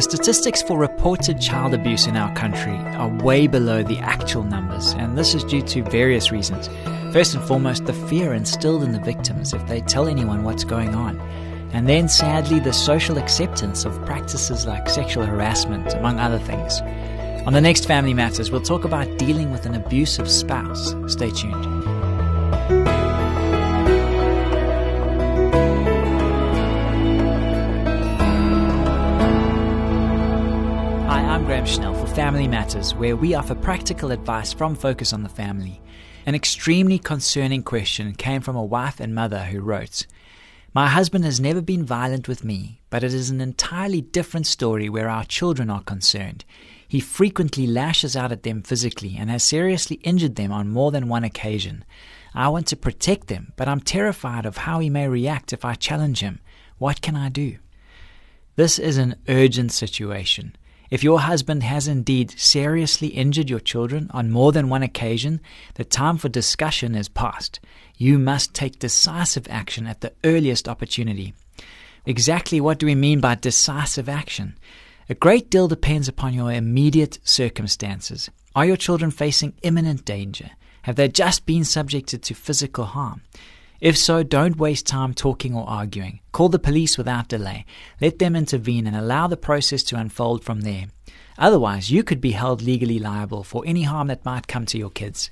The statistics for reported child abuse in our country are way below the actual numbers, and this is due to various reasons. First and foremost, the fear instilled in the victims if they tell anyone what's going on. And then, sadly, the social acceptance of practices like sexual harassment, among other things. On the next Family Matters, we'll talk about dealing with an abusive spouse. Stay tuned. For Family Matters, where we offer practical advice from Focus on the Family. An extremely concerning question came from a wife and mother who wrote My husband has never been violent with me, but it is an entirely different story where our children are concerned. He frequently lashes out at them physically and has seriously injured them on more than one occasion. I want to protect them, but I'm terrified of how he may react if I challenge him. What can I do? This is an urgent situation. If your husband has indeed seriously injured your children on more than one occasion, the time for discussion is past. You must take decisive action at the earliest opportunity. Exactly what do we mean by decisive action? A great deal depends upon your immediate circumstances. Are your children facing imminent danger? Have they just been subjected to physical harm? If so, don't waste time talking or arguing. Call the police without delay. Let them intervene and allow the process to unfold from there. Otherwise, you could be held legally liable for any harm that might come to your kids.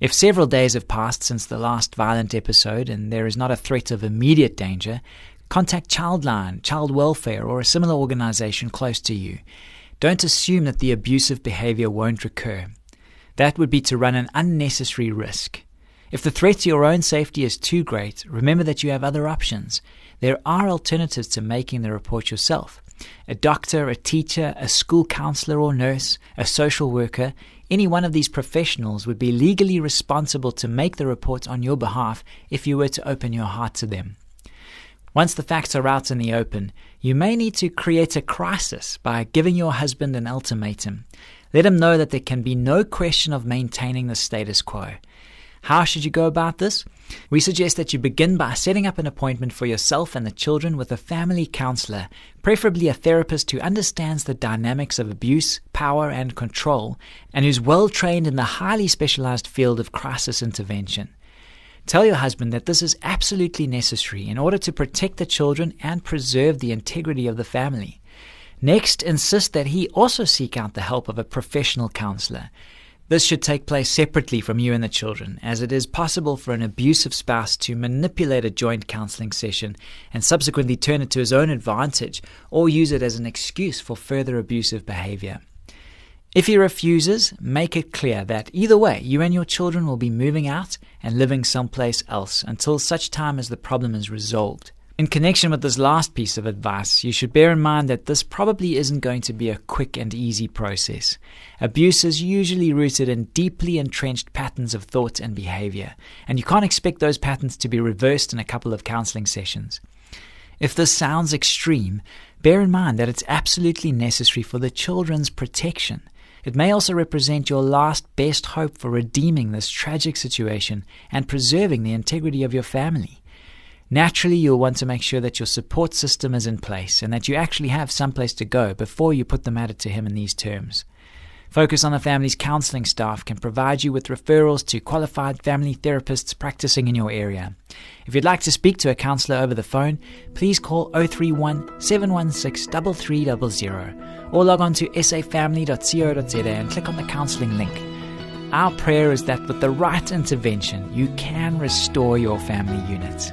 If several days have passed since the last violent episode and there is not a threat of immediate danger, contact Childline, Child Welfare, or a similar organization close to you. Don't assume that the abusive behavior won't recur. That would be to run an unnecessary risk. If the threat to your own safety is too great, remember that you have other options. There are alternatives to making the report yourself. A doctor, a teacher, a school counselor or nurse, a social worker, any one of these professionals would be legally responsible to make the report on your behalf if you were to open your heart to them. Once the facts are out in the open, you may need to create a crisis by giving your husband an ultimatum. Let him know that there can be no question of maintaining the status quo. How should you go about this? We suggest that you begin by setting up an appointment for yourself and the children with a family counselor, preferably a therapist who understands the dynamics of abuse, power, and control, and who's well trained in the highly specialized field of crisis intervention. Tell your husband that this is absolutely necessary in order to protect the children and preserve the integrity of the family. Next, insist that he also seek out the help of a professional counselor. This should take place separately from you and the children, as it is possible for an abusive spouse to manipulate a joint counseling session and subsequently turn it to his own advantage or use it as an excuse for further abusive behavior. If he refuses, make it clear that either way, you and your children will be moving out and living someplace else until such time as the problem is resolved. In connection with this last piece of advice, you should bear in mind that this probably isn't going to be a quick and easy process. Abuse is usually rooted in deeply entrenched patterns of thought and behavior, and you can't expect those patterns to be reversed in a couple of counseling sessions. If this sounds extreme, bear in mind that it's absolutely necessary for the children's protection. It may also represent your last best hope for redeeming this tragic situation and preserving the integrity of your family. Naturally, you'll want to make sure that your support system is in place and that you actually have someplace to go before you put the matter to him in these terms. Focus on the Family's counseling staff can provide you with referrals to qualified family therapists practicing in your area. If you'd like to speak to a counselor over the phone, please call 031 716 3300 or log on to safamily.co.za and click on the counseling link. Our prayer is that with the right intervention, you can restore your family unit.